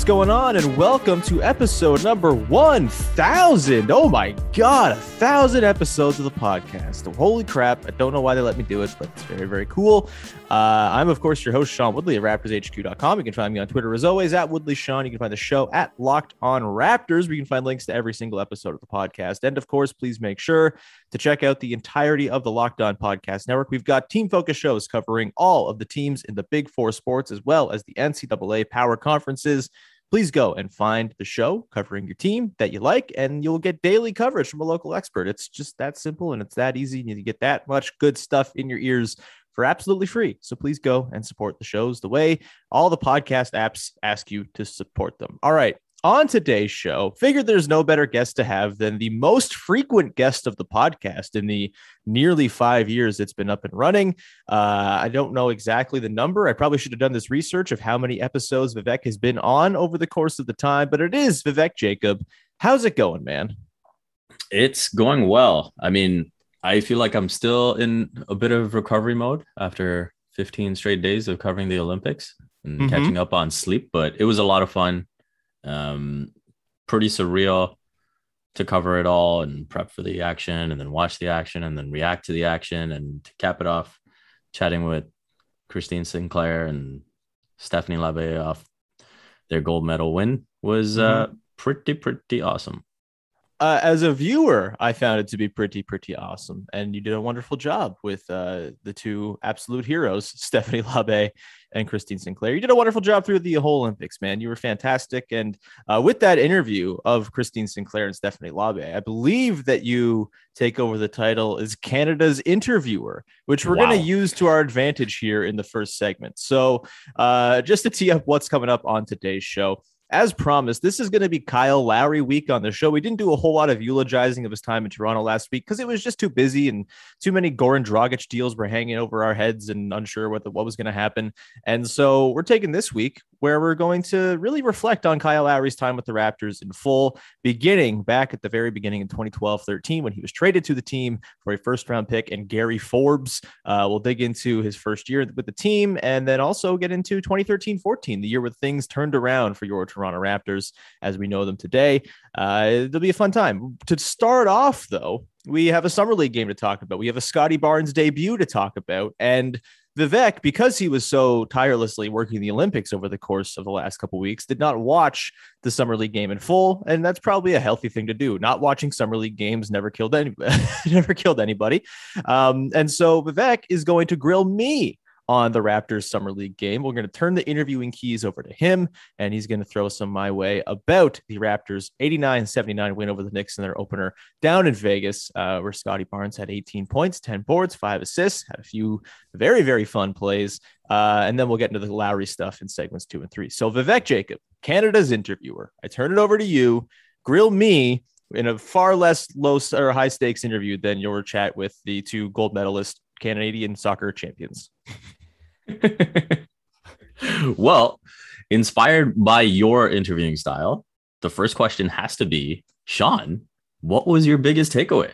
What's going on? And welcome to episode number 1000. Oh my God, a thousand episodes of the podcast. Holy crap. I don't know why they let me do it, but it's very, very cool. Uh, I'm, of course, your host, Sean Woodley at RaptorsHQ.com. You can find me on Twitter as always at Woodley Sean. You can find the show at Locked on Raptors, where you can find links to every single episode of the podcast. And of course, please make sure to check out the entirety of the Locked On Podcast Network. We've got team focus shows covering all of the teams in the Big Four sports, as well as the NCAA Power Conferences please go and find the show covering your team that you like, and you'll get daily coverage from a local expert. It's just that simple and it's that easy. And you get that much good stuff in your ears for absolutely free. So please go and support the shows the way all the podcast apps ask you to support them. All right. On today's show, figured there's no better guest to have than the most frequent guest of the podcast in the nearly five years it's been up and running. Uh, I don't know exactly the number. I probably should have done this research of how many episodes Vivek has been on over the course of the time, but it is Vivek Jacob. How's it going, man? It's going well. I mean, I feel like I'm still in a bit of recovery mode after 15 straight days of covering the Olympics and Mhm. catching up on sleep, but it was a lot of fun. Um, pretty surreal to cover it all and prep for the action and then watch the action and then react to the action and to cap it off, chatting with Christine Sinclair and Stephanie Labbe off their gold medal win was uh, pretty, pretty awesome. Uh, as a viewer, I found it to be pretty, pretty awesome. And you did a wonderful job with uh, the two absolute heroes, Stephanie Labbe and Christine Sinclair. You did a wonderful job through the whole Olympics, man. You were fantastic. And uh, with that interview of Christine Sinclair and Stephanie Labbe, I believe that you take over the title as Canada's interviewer, which we're going to use to our advantage here in the first segment. So, uh, just to tee up what's coming up on today's show, as promised, this is going to be Kyle Lowry week on the show. We didn't do a whole lot of eulogizing of his time in Toronto last week because it was just too busy and too many Goran Dragic deals were hanging over our heads and unsure what the, what was going to happen. And so we're taking this week where we're going to really reflect on Kyle Lowry's time with the Raptors in full, beginning back at the very beginning in 2012-13 when he was traded to the team for a first round pick and Gary Forbes. Uh, we'll dig into his first year with the team and then also get into 2013-14, the year where things turned around for your Toronto Raptors as we know them today. Uh, it'll be a fun time. To start off, though, we have a summer league game to talk about. We have a Scottie Barnes debut to talk about, and Vivek, because he was so tirelessly working the Olympics over the course of the last couple weeks, did not watch the summer league game in full, and that's probably a healthy thing to do. Not watching summer league games never killed any, never killed anybody, um, and so Vivek is going to grill me on the Raptors Summer League game. We're going to turn the interviewing keys over to him, and he's going to throw some my way about the Raptors' 89 79 win over the Knicks in their opener down in Vegas, uh, where Scottie Barnes had 18 points, 10 boards, five assists, had a few very, very fun plays. Uh, and then we'll get into the Lowry stuff in segments two and three. So, Vivek Jacob, Canada's interviewer, I turn it over to you. Grill me in a far less low or high stakes interview than your chat with the two gold medalist Canadian soccer champions. well, inspired by your interviewing style, the first question has to be Sean, what was your biggest takeaway?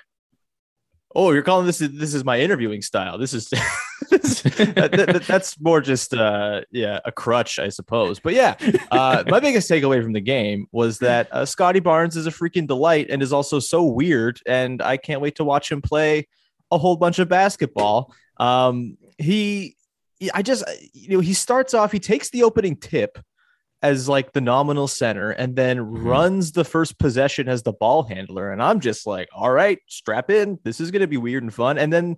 Oh, you're calling this this is my interviewing style. This is that, that, that's more just uh yeah a crutch i suppose but yeah uh my biggest takeaway from the game was that uh, scottie barnes is a freaking delight and is also so weird and i can't wait to watch him play a whole bunch of basketball um he I just, you know, he starts off, he takes the opening tip as like the nominal center and then mm-hmm. runs the first possession as the ball handler. And I'm just like, all right, strap in. This is going to be weird and fun. And then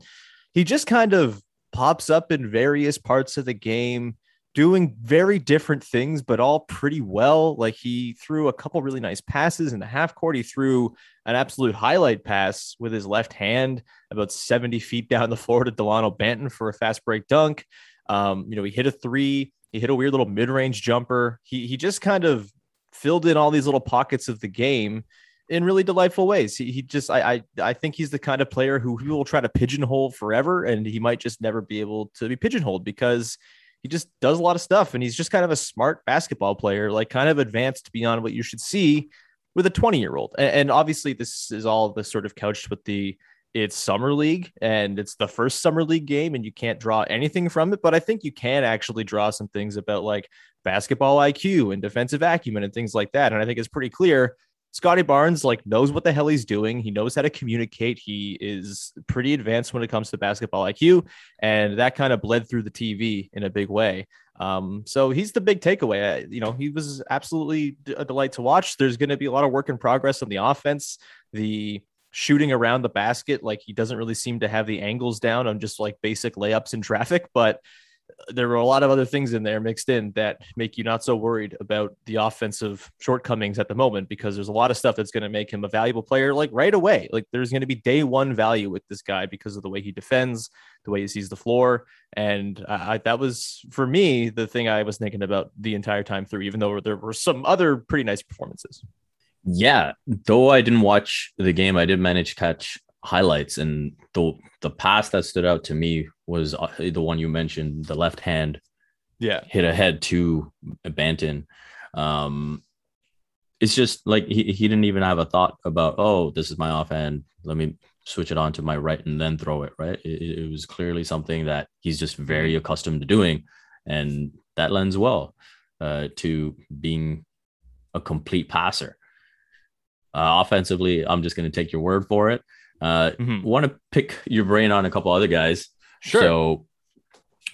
he just kind of pops up in various parts of the game doing very different things, but all pretty well. Like he threw a couple really nice passes in the half court. He threw an absolute highlight pass with his left hand about 70 feet down the floor to Delano Banton for a fast break dunk. Um, you know, he hit a three, he hit a weird little mid range jumper. He, he just kind of filled in all these little pockets of the game in really delightful ways. He, he just, I, I, I think he's the kind of player who he will try to pigeonhole forever, and he might just never be able to be pigeonholed because he just does a lot of stuff and he's just kind of a smart basketball player, like kind of advanced beyond what you should see with a 20 year old. And, and obviously, this is all the sort of couched with the it's summer league and it's the first summer league game and you can't draw anything from it but i think you can actually draw some things about like basketball iq and defensive acumen and things like that and i think it's pretty clear Scottie Barnes like knows what the hell he's doing. He knows how to communicate. He is pretty advanced when it comes to basketball IQ, and that kind of bled through the TV in a big way. Um, so he's the big takeaway. You know, he was absolutely a delight to watch. There's going to be a lot of work in progress on the offense. The shooting around the basket, like he doesn't really seem to have the angles down on just like basic layups in traffic, but there were a lot of other things in there mixed in that make you not so worried about the offensive shortcomings at the moment because there's a lot of stuff that's going to make him a valuable player like right away. Like there's going to be day one value with this guy because of the way he defends, the way he sees the floor. And I, that was for me the thing I was thinking about the entire time through, even though there were some other pretty nice performances. Yeah. Though I didn't watch the game, I did manage to catch highlights and the the pass that stood out to me was uh, the one you mentioned the left hand yeah. hit ahead to banton. Um it's just like he, he didn't even have a thought about oh this is my offhand let me switch it on to my right and then throw it right? It, it was clearly something that he's just very accustomed to doing and that lends well uh, to being a complete passer uh, offensively i'm just going to take your word for it uh, mm-hmm. Want to pick your brain on a couple other guys? Sure. So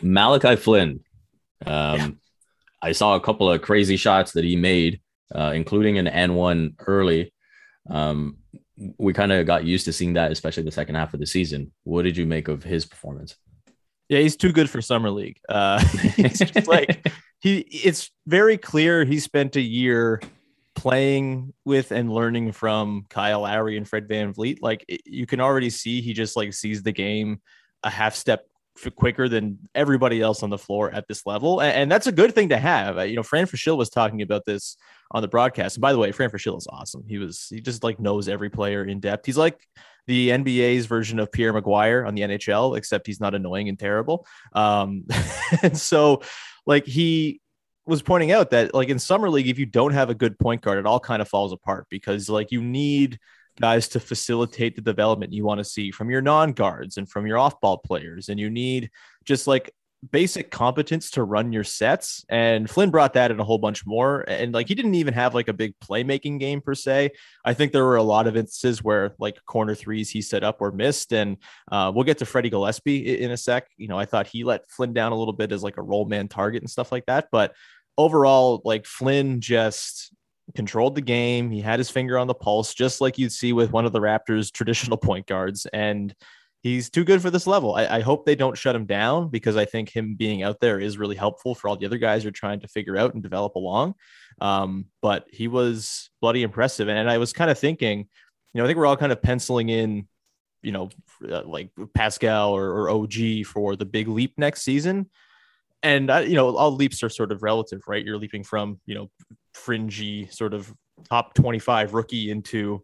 Malachi Flynn. Um, yeah. I saw a couple of crazy shots that he made, uh, including an N one early. Um, we kind of got used to seeing that, especially the second half of the season. What did you make of his performance? Yeah, he's too good for summer league. Uh, he's just like he. It's very clear he spent a year playing with and learning from Kyle Lowry and Fred VanVleet, like you can already see he just like sees the game a half step quicker than everybody else on the floor at this level. And, and that's a good thing to have. You know, Fran Fraschilla was talking about this on the broadcast. And by the way, Fran Fraschilla is awesome. He was, he just like knows every player in depth. He's like the NBA's version of Pierre McGuire on the NHL, except he's not annoying and terrible. Um, and so like he, was pointing out that like in summer league, if you don't have a good point guard, it all kind of falls apart because like you need guys to facilitate the development you want to see from your non guards and from your off ball players, and you need just like basic competence to run your sets. And Flynn brought that and a whole bunch more. And like he didn't even have like a big playmaking game per se. I think there were a lot of instances where like corner threes he set up were missed. And uh, we'll get to Freddie Gillespie in a sec. You know, I thought he let Flynn down a little bit as like a roll man target and stuff like that. But overall, like Flynn just controlled the game. He had his finger on the pulse, just like you'd see with one of the Raptors' traditional point guards. And he's too good for this level. I, I, hope they don't shut him down because I think him being out there is really helpful for all the other guys who are trying to figure out and develop along. Um, but he was bloody impressive. And I was kind of thinking, you know, I think we're all kind of penciling in, you know, uh, like Pascal or, or OG for the big leap next season. And, I, you know, all leaps are sort of relative, right? You're leaping from, you know, fringy sort of top 25 rookie into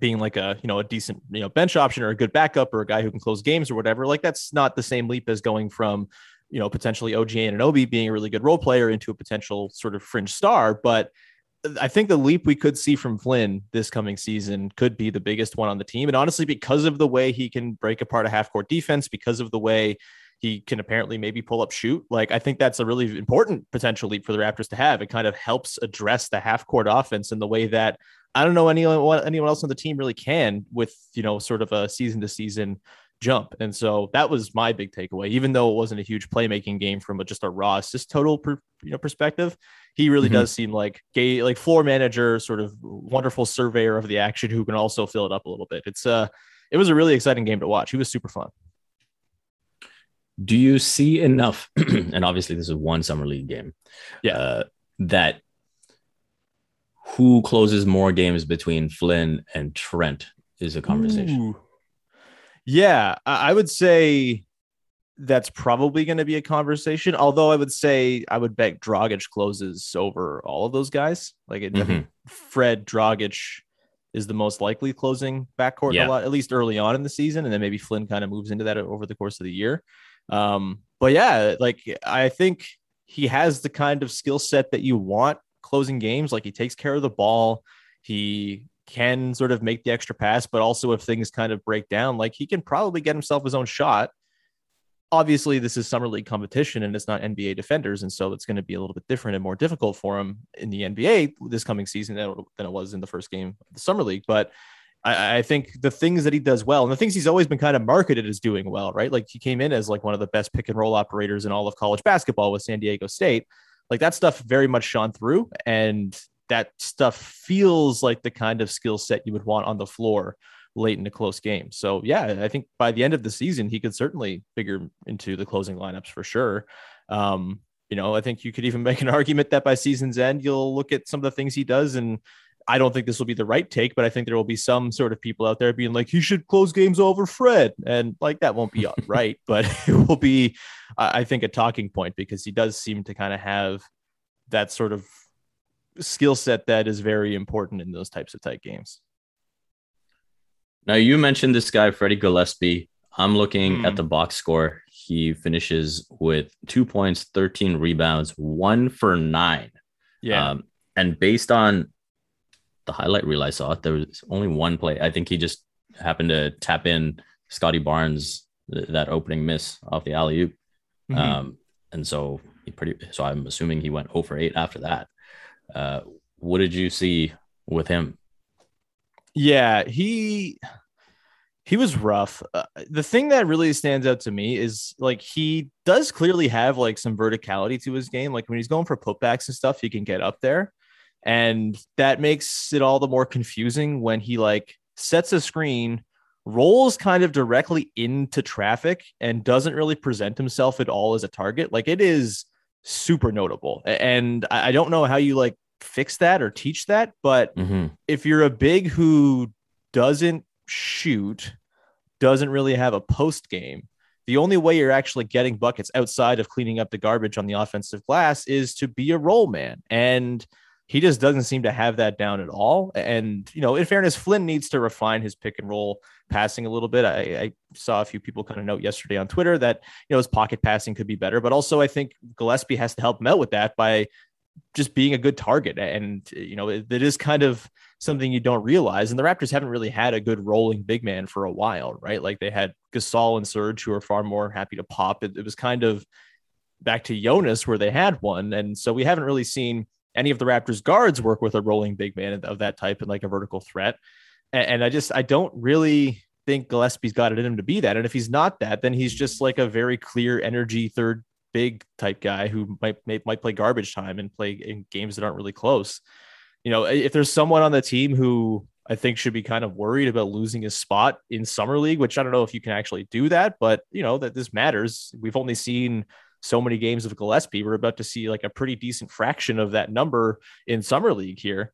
being like a you know a decent you know bench option or a good backup or a guy who can close games or whatever like that's not the same leap as going from you know potentially OG Anunoby being a really good role player into a potential sort of fringe star. But I think the leap we could see from Flynn this coming season could be the biggest one on the team. And honestly because of the way he can break apart a half court defense because of the way he can apparently maybe pull up shoot. Like I think that's a really important potential leap for the Raptors to have. It kind of helps address the half court offense in the way that I don't know anyone anyone else on the team really can with you know sort of a season to season jump. And so that was my big takeaway. Even though it wasn't a huge playmaking game from a, just a raw assist total per, you know perspective, he really mm-hmm. does seem like gay like floor manager, sort of wonderful surveyor of the action who can also fill it up a little bit. It's uh it was a really exciting game to watch. He was super fun. Do you see enough? and obviously, this is one summer league game. Yeah, uh, that who closes more games between Flynn and Trent is a conversation. Ooh. Yeah, I would say that's probably going to be a conversation. Although I would say I would bet Dragic closes over all of those guys. Like it, mm-hmm. Fred Dragic is the most likely closing backcourt yeah. a lot, at least early on in the season, and then maybe Flynn kind of moves into that over the course of the year. Um, but yeah, like I think he has the kind of skill set that you want closing games. Like he takes care of the ball. He can sort of make the extra pass, but also if things kind of break down, like he can probably get himself his own shot. Obviously, this is summer league competition and it's not NBA defenders, and so it's going to be a little bit different and more difficult for him in the NBA this coming season than it was in the first game of the summer league. But I, I, think the things that he does well and the things he's always been kind of marketed as doing well, right? Like he came in as like one of the best pick and roll operators in all of college basketball with San Diego State like that stuff very much shone through and that stuff feels like the kind of skill set you would want on the floor late in a close game. So yeah, I think by the end of the season, he could certainly figure into the closing lineups for sure. Um, you know, I think you could even make an argument that by season's end, you'll look at some of the things he does and I don't think this will be the right take, but I think there will be some sort of people out there being like, he should close games over Fred. And like that won't be right, but it will be, I think, a talking point because he does seem to kind of have that sort of skill set that is very important in those types of tight games. Now, you mentioned this guy, Freddie Gillespie. I'm looking mm. at the box score. He finishes with two points, 13 rebounds, one for nine. Yeah. Um, and based on the highlight reel I saw, there was only one play. I think he just happened to tap in Scottie Barnes that opening miss off the alley oop, mm-hmm. um, and so he pretty. So I'm assuming he went over 8 after that. Uh, what did you see with him? Yeah, he he was rough. Uh, the thing that really stands out to me is like he does clearly have like some verticality to his game. Like when he's going for putbacks and stuff, he can get up there and that makes it all the more confusing when he like sets a screen rolls kind of directly into traffic and doesn't really present himself at all as a target. Like it is super notable. And i don't know how you like fix that or teach that but mm-hmm. if you're a big who doesn't shoot doesn't really have a post game the only way you're actually getting buckets outside of cleaning up the garbage on the offensive glass is to be a roll man. And he just doesn't seem to have that down at all. And, you know, in fairness, Flynn needs to refine his pick and roll passing a little bit. I, I, saw a few people kind of note yesterday on Twitter that, you know, his pocket passing could be better. But also, I think Gillespie has to help him out with that by just being a good target. And, you know, it, it is kind of something you don't realize. And the Raptors haven't really had a good rolling big man for a while, right? Like they had Gasol and Serge, who are far more happy to pop. It, it was kind of back to Jonas where they had one. And so we haven't really seen any of the Raptors guards work with a rolling big man of that type and like a vertical threat. And, and I just, I don't really think Gillespie's got it in him to be that. And if he's not that, then he's just like a very clear energy third big type guy who might, might, might play garbage time and play in games that aren't really close. You know, if there's someone on the team who I think should be kind of worried about losing his spot in summer league, which I don't know if you can actually do that, but you know that this matters. We've only seen so many games of Gillespie. We're about to see like a pretty decent fraction of that number in summer league here.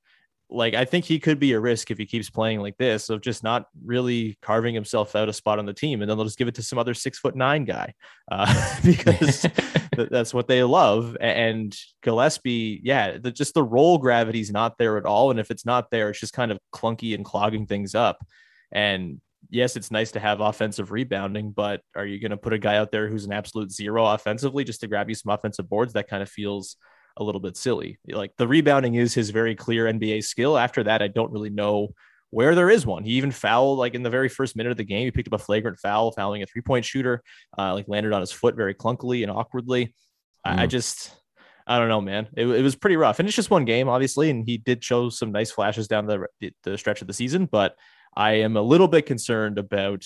Like I think he could be a risk if he keeps playing like this of just not really carving himself out a spot on the team, and then they'll just give it to some other six foot nine guy uh, because that's what they love. And Gillespie, yeah, the, just the roll gravity is not there at all, and if it's not there, it's just kind of clunky and clogging things up. And yes, it's nice to have offensive rebounding, but are you going to put a guy out there who's an absolute zero offensively just to grab you some offensive boards? That kind of feels a little bit silly. Like the rebounding is his very clear NBA skill. After that, I don't really know where there is one. He even fouled like in the very first minute of the game. He picked up a flagrant foul, fouling a three point shooter, uh, like landed on his foot very clunkily and awkwardly. Mm. I, I, just, I don't know, man. It, it, was pretty rough. And it's just one game, obviously. And he did show some nice flashes down the, the stretch of the season, but I am a little bit concerned about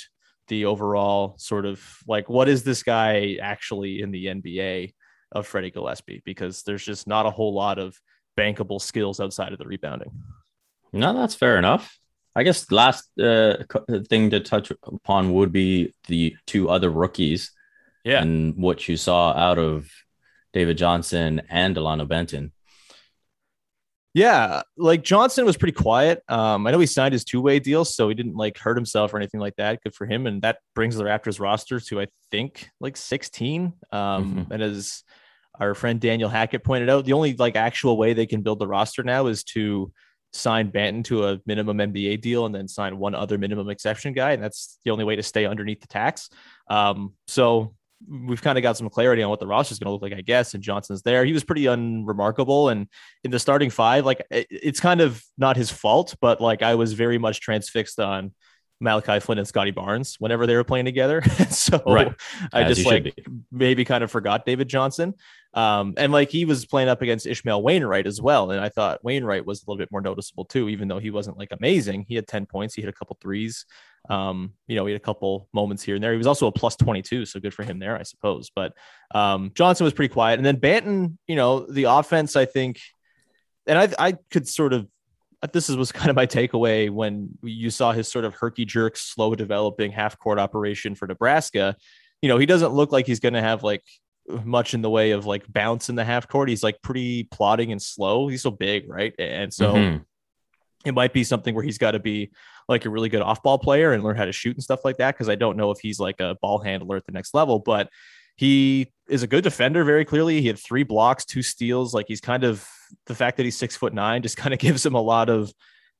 the overall sort of like what is this guy actually in the NBA of Freddie Gillespie because there's just not a whole lot of bankable skills outside of the rebounding. No, that's fair enough. I guess last uh, thing to touch upon would be the two other rookies. Yeah. And what you saw out of David Johnson and Delano Banton. Yeah, like Johnson was pretty quiet. Um, I know he signed his two-way deal, so he didn't like hurt himself or anything like that. Good for him, and that brings the Raptors roster to I think like 16. Um, mm-hmm. and as our friend Daniel Hackett pointed out, the only like actual way they can build the roster now is to sign Banton to a minimum NBA deal and then sign one other minimum exception guy, and that's the only way to stay underneath the tax. Um, so we've kind of got some clarity on what the roster is going to look like, I guess. And Johnson's there. He was pretty unremarkable. And in the starting five, like it, it's kind of not his fault, but like I was very much transfixed on Malachi Flynn and Scottie Barnes whenever they were playing together. so right. I As just like maybe kind of forgot David Johnson. Um, and like he was playing up against Ishmael Wainwright as well. And I thought Wainwright was a little bit more noticeable too, even though he wasn't like amazing. He had 10 points, he hit a couple threes. Um, you know, he had a couple moments here and there. He was also a plus 22, so good for him there, I suppose. But um, Johnson was pretty quiet. And then Banton, you know, the offense, I think, and I, I could sort of, this is, was kind of my takeaway when you saw his sort of herky jerk, slow developing half court operation for Nebraska. You know, he doesn't look like he's going to have like much in the way of like bounce in the half court. He's like pretty plodding and slow. He's so big, right? And so mm-hmm. it might be something where he's got to be like a really good off ball player and learn how to shoot and stuff like that. Cause I don't know if he's like a ball handler at the next level, but he is a good defender very clearly. He had three blocks, two steals. Like he's kind of the fact that he's six foot nine just kind of gives him a lot of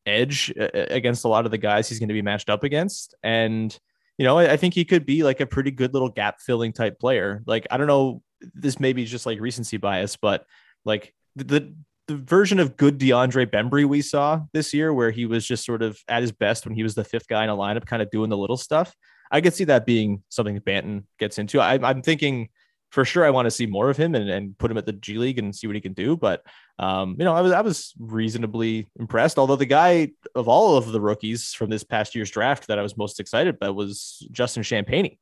edge uh, uh, against a lot of the guys he's going to be matched up against. And, you know, I, think he could be like a pretty good little gap filling type player. Like, I don't know, this may be just like recency bias, but like the, the version of good DeAndre Bembry we saw this year, where he was just sort of at his best when he was the fifth guy in a lineup, kind of doing the little stuff. I could see that being something Banton gets into. I, am thinking for sure I want to see more of him and, and put him at the G League and see what he can do. But um, you know, I was I was reasonably impressed. Although the guy of all of the rookies from this past year's draft that I was most excited about was Justin Champagnie.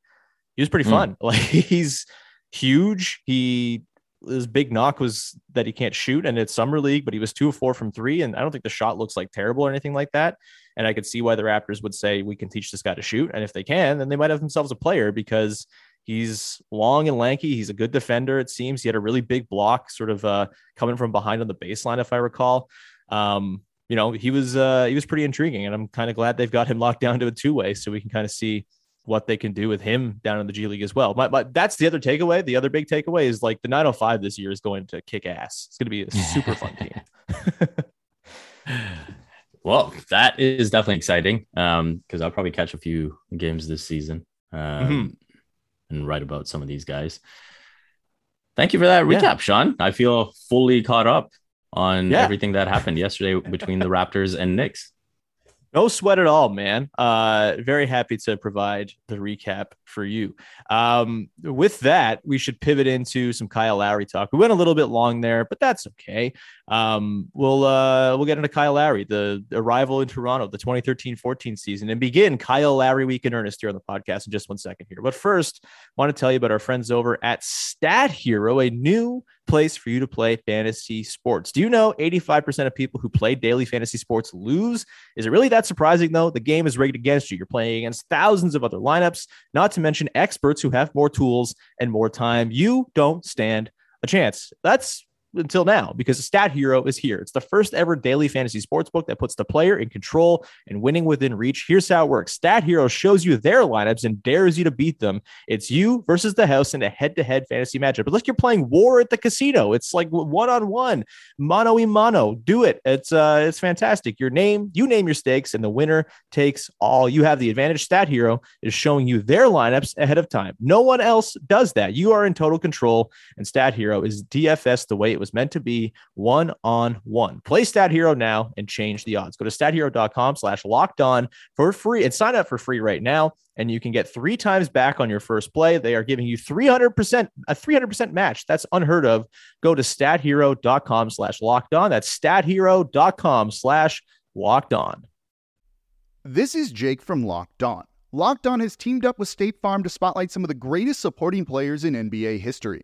He was pretty hmm. fun. Mm. Like he's huge. He his big knock was that he can't shoot and it's summer league, but he was two of four from three. And I don't think the shot looks like terrible or anything like that. And I could see why the Raptors would say we can teach this guy to shoot. And if they can, then they might have themselves a player because he's long and lanky. He's a good defender. It seems he had a really big block sort of uh, coming from behind on the baseline, if I recall. Um, you know, he was, uh, he was pretty intriguing and I'm kind of glad they've got him locked down to a two way so we can kind of see what they can do with him down in the G League as well. But, but that's the other takeaway. The other big takeaway is like the 905 this year is going to kick ass. It's going to be a super fun team. well, that is definitely exciting because um, I'll probably catch a few games this season um, mm-hmm. And write about some of these guys. Thank you for that recap, yeah. Sean. I feel fully caught up on yeah. everything that happened yesterday between the Raptors and Knicks. No sweat at all, man. Uh, very happy to provide the recap for you. Um, with that, we should pivot into some Kyle Lowry talk. We went a little bit long there, but that's okay. Um, we'll uh, we'll get into Kyle Lowry, the arrival in Toronto, the 2013-14 season, and begin Kyle Lowry week in earnest here on the podcast in just one second here. But first, I want to tell you about our friends over at Stat Hero, a new place for you to play fantasy sports. Do you know 85% of people who play daily fantasy sports lose? Is it really that surprising though? The game is rigged against you. You're playing against thousands of other lineups, not to mention experts who have more tools and more time. You don't stand a chance. That's until now because Stat Hero is here. It's the first ever daily fantasy sports book that puts the player in control and winning within reach. Here's how it works Stat Hero shows you their lineups and dares you to beat them. It's you versus the house in a head to head fantasy matchup. But like you're playing war at the casino. It's like one on one, mano y mano. Do it. It's uh, it's fantastic. Your name, you name your stakes, and the winner takes all. You have the advantage. Stat Hero is showing you their lineups ahead of time. No one else does that. You are in total control, and Stat Hero is DFS the way it was meant to be one on one. Play Stat Hero now and change the odds. Go to stathero.com slash locked on for free and sign up for free right now. And you can get three times back on your first play. They are giving you 300%, a 300% match. That's unheard of. Go to stathero.com slash locked on. That's stathero.com slash locked on. This is Jake from Locked On. Locked On has teamed up with State Farm to spotlight some of the greatest supporting players in NBA history.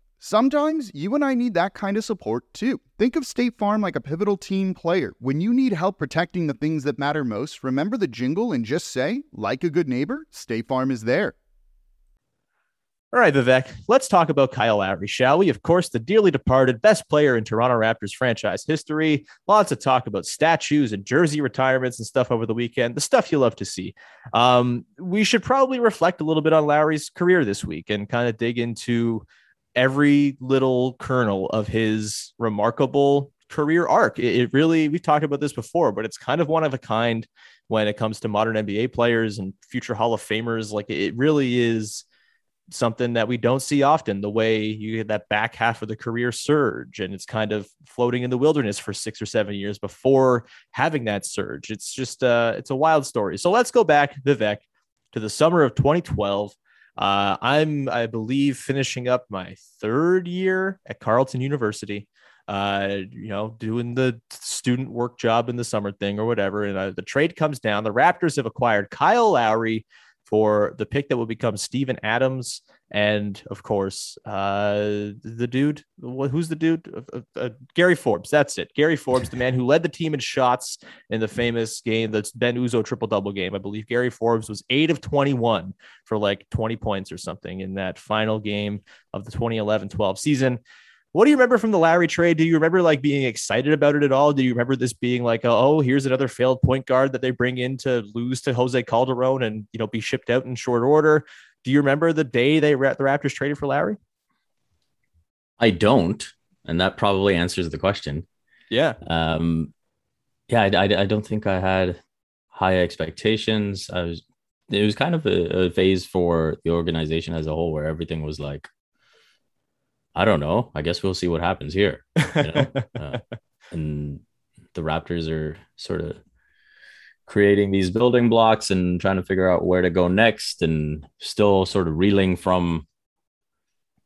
Sometimes you and I need that kind of support too. Think of State Farm like a pivotal team player. When you need help protecting the things that matter most, remember the jingle and just say, like a good neighbor, State Farm is there. All right, Vivek, let's talk about Kyle Lowry, shall we? Of course, the dearly departed best player in Toronto Raptors franchise history. Lots of talk about statues and jersey retirements and stuff over the weekend, the stuff you love to see. Um, we should probably reflect a little bit on Lowry's career this week and kind of dig into every little kernel of his remarkable career arc. It, it, really, we've talked about this before, but it's kind of one of a kind when it comes to modern NBA players and future Hall of Famers. Like it really is something that we don't see often the way you get that back half of the career surge and it's kind of floating in the wilderness for six or seven years before having that surge it's just uh it's a wild story so let's go back vivek to the summer of 2012 uh, I'm, I believe, finishing up my third year at Carleton University. Uh, you know, doing the student work job in the summer thing or whatever. And uh, the trade comes down. The Raptors have acquired Kyle Lowry for the pick that will become Steven Adams and of course uh, the dude who's the dude? Uh, uh, uh, Gary Forbes. That's it. Gary Forbes the man who led the team in shots in the famous game that's Ben Uzoh triple double game. I believe Gary Forbes was 8 of 21 for like 20 points or something in that final game of the 2011-12 season what do you remember from the Lowry trade? Do you remember like being excited about it at all? Do you remember this being like, oh, here's another failed point guard that they bring in to lose to Jose Calderon and you know be shipped out in short order? Do you remember the day they the Raptors traded for Lowry? I don't, and that probably answers the question. Yeah. Um, yeah, I, I, I don't think I had high expectations. I was. It was kind of a, a phase for the organization as a whole, where everything was like, I don't know. I guess we'll see what happens here. You know? uh, and the Raptors are sort of creating these building blocks and trying to figure out where to go next and still sort of reeling from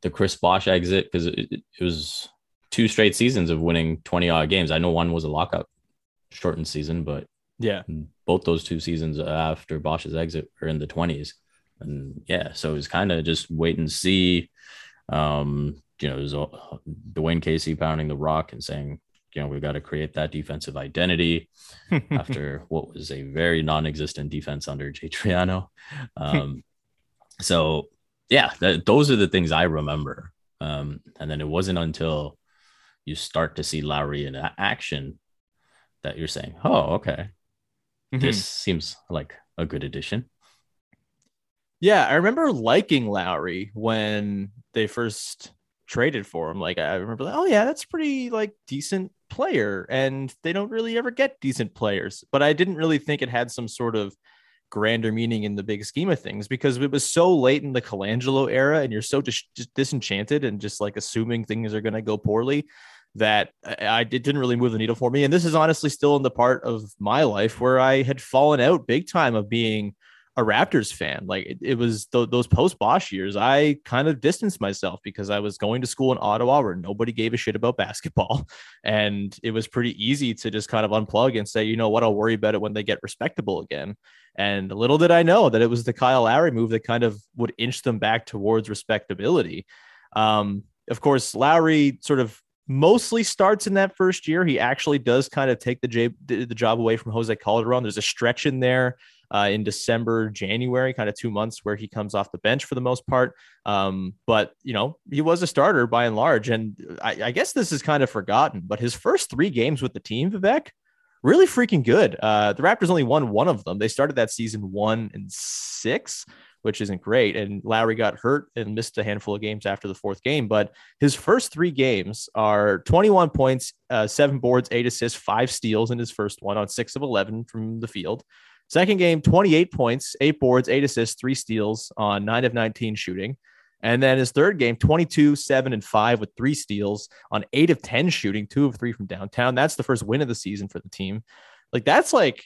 the Chris Bosh exit because it, it, was two straight seasons of winning 20 odd games. I know one was a lockout shortened season, but yeah, both those two seasons after Bosh's exit were in the 20s. And yeah, so it was kind of just wait and see. Um, you know, there's Dwane Casey pounding the rock and saying, you know, we've got to create that defensive identity after what was a very non-existent defense under Jay Triano. Um, so yeah, th- those are the things I remember. Um, and then it wasn't until you start to see Lowry in action that you're saying, "Oh, okay, this seems like a good addition." Yeah, I remember liking Lowry when they first traded for him. Like I remember, like, oh yeah, that's pretty like decent player, and they don't really ever get decent players. But I didn't really think it had some sort of grander meaning in the big scheme of things because it was so late in the Colangelo era, and you're so dis- disenchanted and just like assuming things are going to go poorly that I, I it didn't really move the needle for me. And this is honestly still in the part of my life where I had fallen out big time of being a Raptors fan. Like it, it was th- those post Bosh years, I kind of distanced myself because I was going to school in Ottawa where nobody gave a shit about basketball. And it was pretty easy to just kind of unplug and say, you know what, I'll worry about it when they get respectable again. And little did I know that it was the Kyle Lowry move that kind of would inch them back towards respectability. Um, of course, Lowry sort of mostly starts in that first year. He actually does kind of take the, j- the job away from Jose Calderon. There's a stretch in there uh, in December, January, kind of two months where he comes off the bench for the most part. Um, but you know, he was a starter by and large, and I, I, guess this is kind of forgotten. But his first three games with the team, Vivek, really freaking good. Uh, the Raptors only won one of them. They started that season one and six. Which isn't great. And Lowry got hurt and missed a handful of games after the fourth game. But his first three games are 21 points, uh, seven boards, eight assists, five steals in his first one on six of 11 from the field. Second game, 28 points, eight boards, eight assists, three steals on nine of 19 shooting. And then his third game, 22, seven, and five with three steals on eight of 10 shooting, two of three from downtown. That's the first win of the season for the team. Like, that's like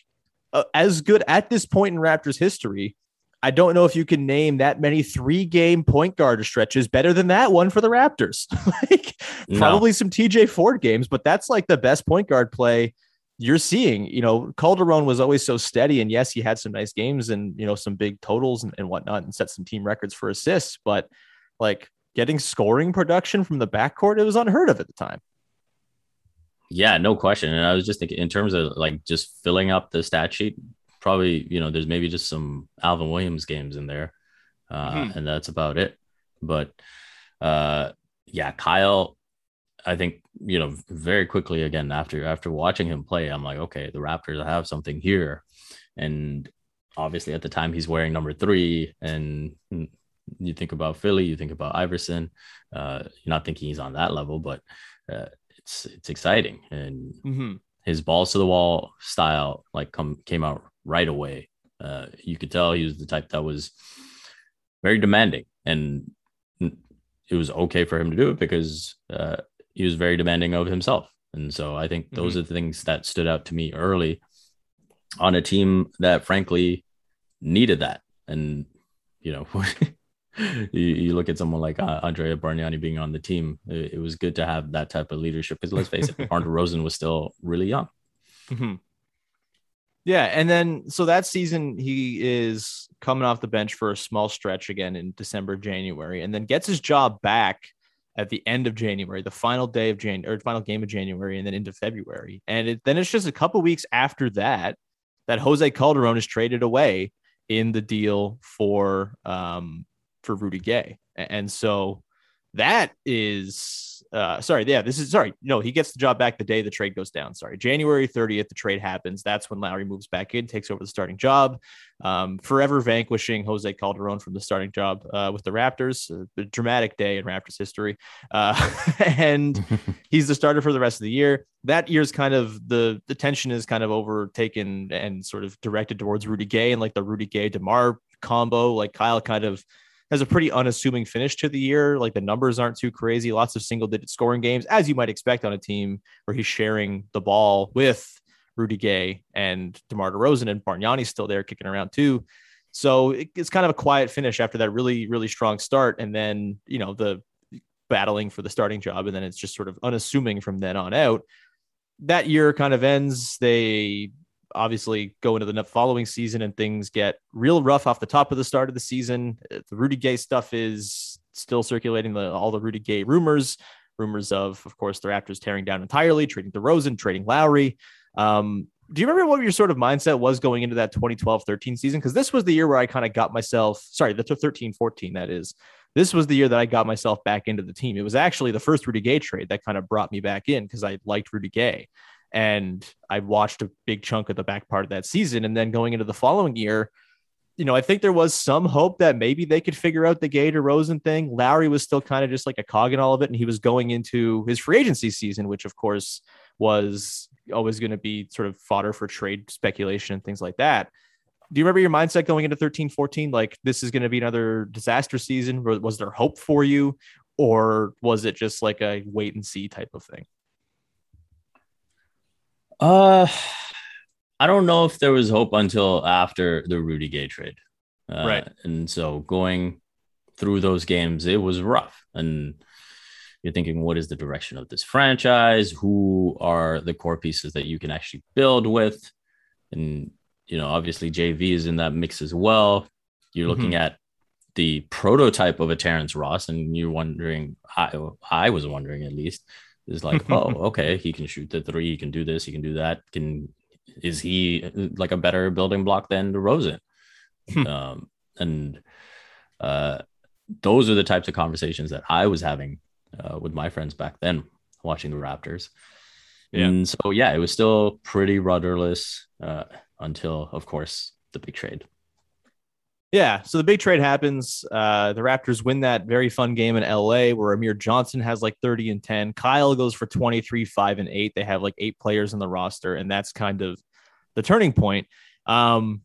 uh, as good at this point in Raptors history. I don't know if you can name that many three game point guard stretches better than that one for the Raptors. like, No. probably some TJ Ford games, but that's like the best point guard play you're seeing, you know, Calderon was always so steady. And yes, he had some nice games and, you know, some big totals and, and whatnot and set some team records for assists. But like getting scoring production from the backcourt, it was unheard of at the time. Yeah, no question. And I was just thinking in terms of like just filling up the stat sheet, probably, you know, there's maybe just some Alvin Williams games in there. Uh, Mhm. And that's about it. But uh, yeah, Kyle, I think, you know, very quickly again, after after watching him play, I'm like, okay, the Raptors have something here. And obviously at the time he's wearing number three. And you think about Philly, you think about Iverson. Uh, you're not thinking he's on that level, but uh, it's it's exciting. And Mm-hmm. his balls to the wall style like come came out right away. Uh, you could tell he was the type that was very demanding, and it was okay for him to do it because uh, he was very demanding of himself. And so I think those are the things that stood out to me early on a team that frankly needed that. And you know, you, you look at someone like uh, Andrea Bargnani being on the team, it, it was good to have that type of leadership. Because let's face it, DeMar DeRozan was still really young. Mm-hmm. Yeah, and then so that season he is coming off the bench for a small stretch again in December, January, and then gets his job back at the end of January, the final day of January, or final game of January, and then into February. And it, then it's just a couple weeks after that that Jose Calderon is traded away in the deal for um for Rudy Gay, and so that is uh sorry yeah this is sorry no he gets the job back the day the trade goes down. Sorry january 30th the trade happens. That's when lowry moves back in takes over the starting job. Um forever vanquishing jose calderon from the starting job uh, with the raptors a dramatic day in raptors history. Uh and he's the starter for the rest of the year. That year's kind of the the tension is kind of overtaken and sort of directed towards rudy gay and like the rudy gay demar combo. Like kyle kind of has a pretty unassuming finish to the year. Like the numbers aren't too crazy. Lots of single digit scoring games, as you might expect on a team where he's sharing the ball with Rudy Gay and DeMar DeRozan and Bargnani's still there kicking around too. So it, it's kind of a quiet finish after that really, really strong start. And then, you know, the battling for the starting job. And then it's just sort of unassuming from then on out. That year kind of ends. They obviously go into the following season and things get real rough off the top of the start of the season. Uh, The Rudy Gay stuff is still circulating the all the Rudy Gay rumors. rumors of, of course, the Raptors tearing down entirely, trading DeRozan, trading Lowry. Um, do you remember what your sort of mindset was going into that 2012 13 season? Because this was the year where I kind of got myself, sorry, that's the 13 14, that is. This was the year that I got myself back into the team. It was actually the first Rudy Gay trade that kind of brought me back in because I liked Rudy Gay. And I watched a big chunk of the back part of that season. And then going into the following year, you know, I think there was some hope that maybe they could figure out the Gay DeRozan thing. Lowry was still kind of just like a cog in all of it. And he was going into his free agency season, which of course was always going to be sort of fodder for trade speculation and things like that. Do you remember your mindset going into 13 14? Like, this is going to be another disaster season? Was there hope for you? Or was it just like a wait and see type of thing? Uh, I don't know if there was hope until after the Rudy Gay trade. Uh, right. And so going through those games, it was rough. And you're thinking, what is the direction of this franchise? Who are the core pieces that you can actually build with? And, you know, obviously JV is in that mix as well. You're looking Mhm. at the prototype of a Terrence Ross, and you're wondering, I, I was wondering at least, is like, oh, okay, he can shoot the three, he can do this, he can do that. Can is he like a better building block than DeRozan? um, and uh, those are the types of conversations that I was having uh, with my friends back then, watching the Raptors. Yeah. And so, yeah, it was still pretty rudderless uh, until, of course, the big trade. Yeah. So the big trade happens. Uh, the Raptors win that very fun game in LA where Amir Johnson has like 30 and 10. Kyle goes for 23, 5 and 8. They have like eight players in the roster, and that's kind of the turning point. Um,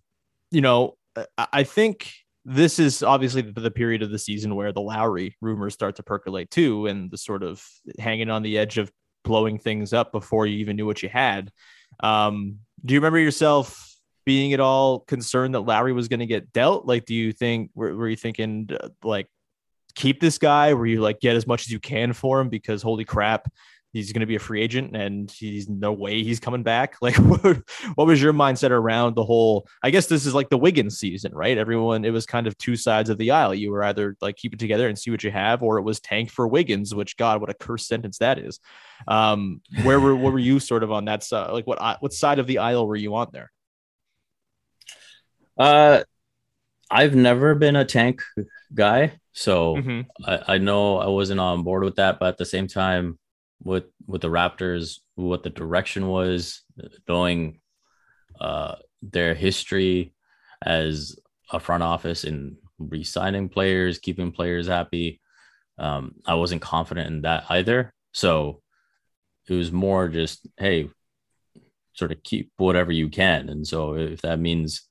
you know, I, think this is obviously the, the period of the season where the Lowry rumors start to percolate too, and the sort of hanging on the edge of blowing things up before you even knew what you had. Um, do you remember yourself being at all concerned that Lowry was going to get dealt? Like, do you think were, were you thinking uh, like keep this guy? Were you like get as much as you can for him because holy crap, he's going to be a free agent and he's no way he's coming back? Like, what, what was your mindset around the whole? I guess this is like the Wiggins season, right? Everyone, it was kind of two sides of the aisle. You were either like keep it together and see what you have, or it was tank for Wiggins, which God, what a cursed sentence that is. Um, where were where were you sort of on that side? Like, what what side of the aisle were you on there? Uh, I've never been a tank guy, so Mhm. I, I know I wasn't on board with that. But at the same time, with with the Raptors, what the direction was, knowing uh, their history as a front office in re-signing players, keeping players happy, um, I wasn't confident in that either. So it was more just, hey, sort of keep whatever you can. And so if that means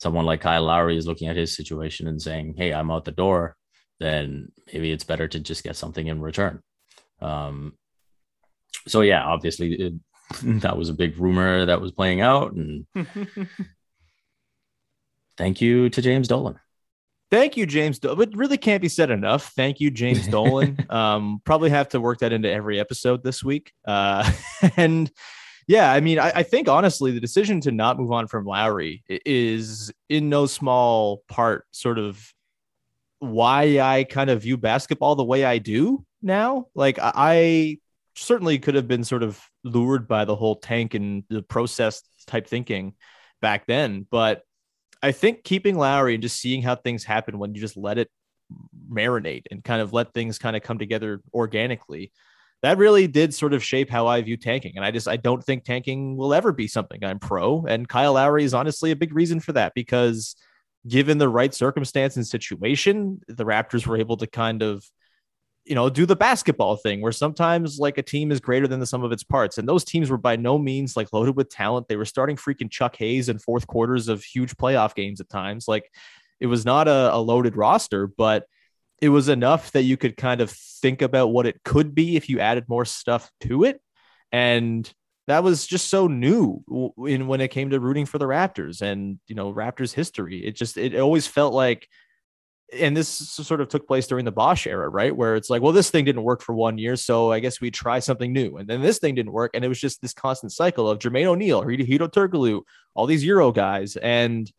someone like Kyle Lowry is looking at his situation and saying, "Hey, I'm out the door," then maybe it's better to just get something in return. Um, so yeah, obviously it, that was a big rumor that was playing out, and thank you to James Dolan. Thank you, James. Do- But really can't be said enough. Thank you, James Dolan. um, probably have to work that into every episode this week. Uh, and yeah, I mean, I, I think honestly, the decision to not move on from Lowry is in no small part sort of why I kind of view basketball the way I do now. Like I, I certainly could have been sort of lured by the whole tank and the process type thinking back then, but I think keeping Lowry and just seeing how things happen when you just let it marinate and kind of let things kind of come together organically, that really did sort of shape how I view tanking. And I just I don't think tanking will ever be something I'm pro. And Kyle Lowry is honestly a big reason for that because given the right circumstance and situation, the Raptors were able to kind of you know, do the basketball thing where sometimes like a team is greater than the sum of its parts. And those teams were by no means like loaded with talent. They were starting freaking Chuck Hayes in fourth quarters of huge playoff games at times. Like it was not a, a loaded roster, but it was enough that you could kind of think about what it could be if you added more stuff to it. And that was just so new in when it came to rooting for the Raptors and, you know, Raptors history. It just, it always felt like, and this sort of took place during the Bosh era, right? Where it's like, well, this thing didn't work for one year, so I guess we try something new. And then this thing didn't work, and it was just this constant cycle of Jermaine O'Neal, Hedo Turkoglu, all these Euro guys, and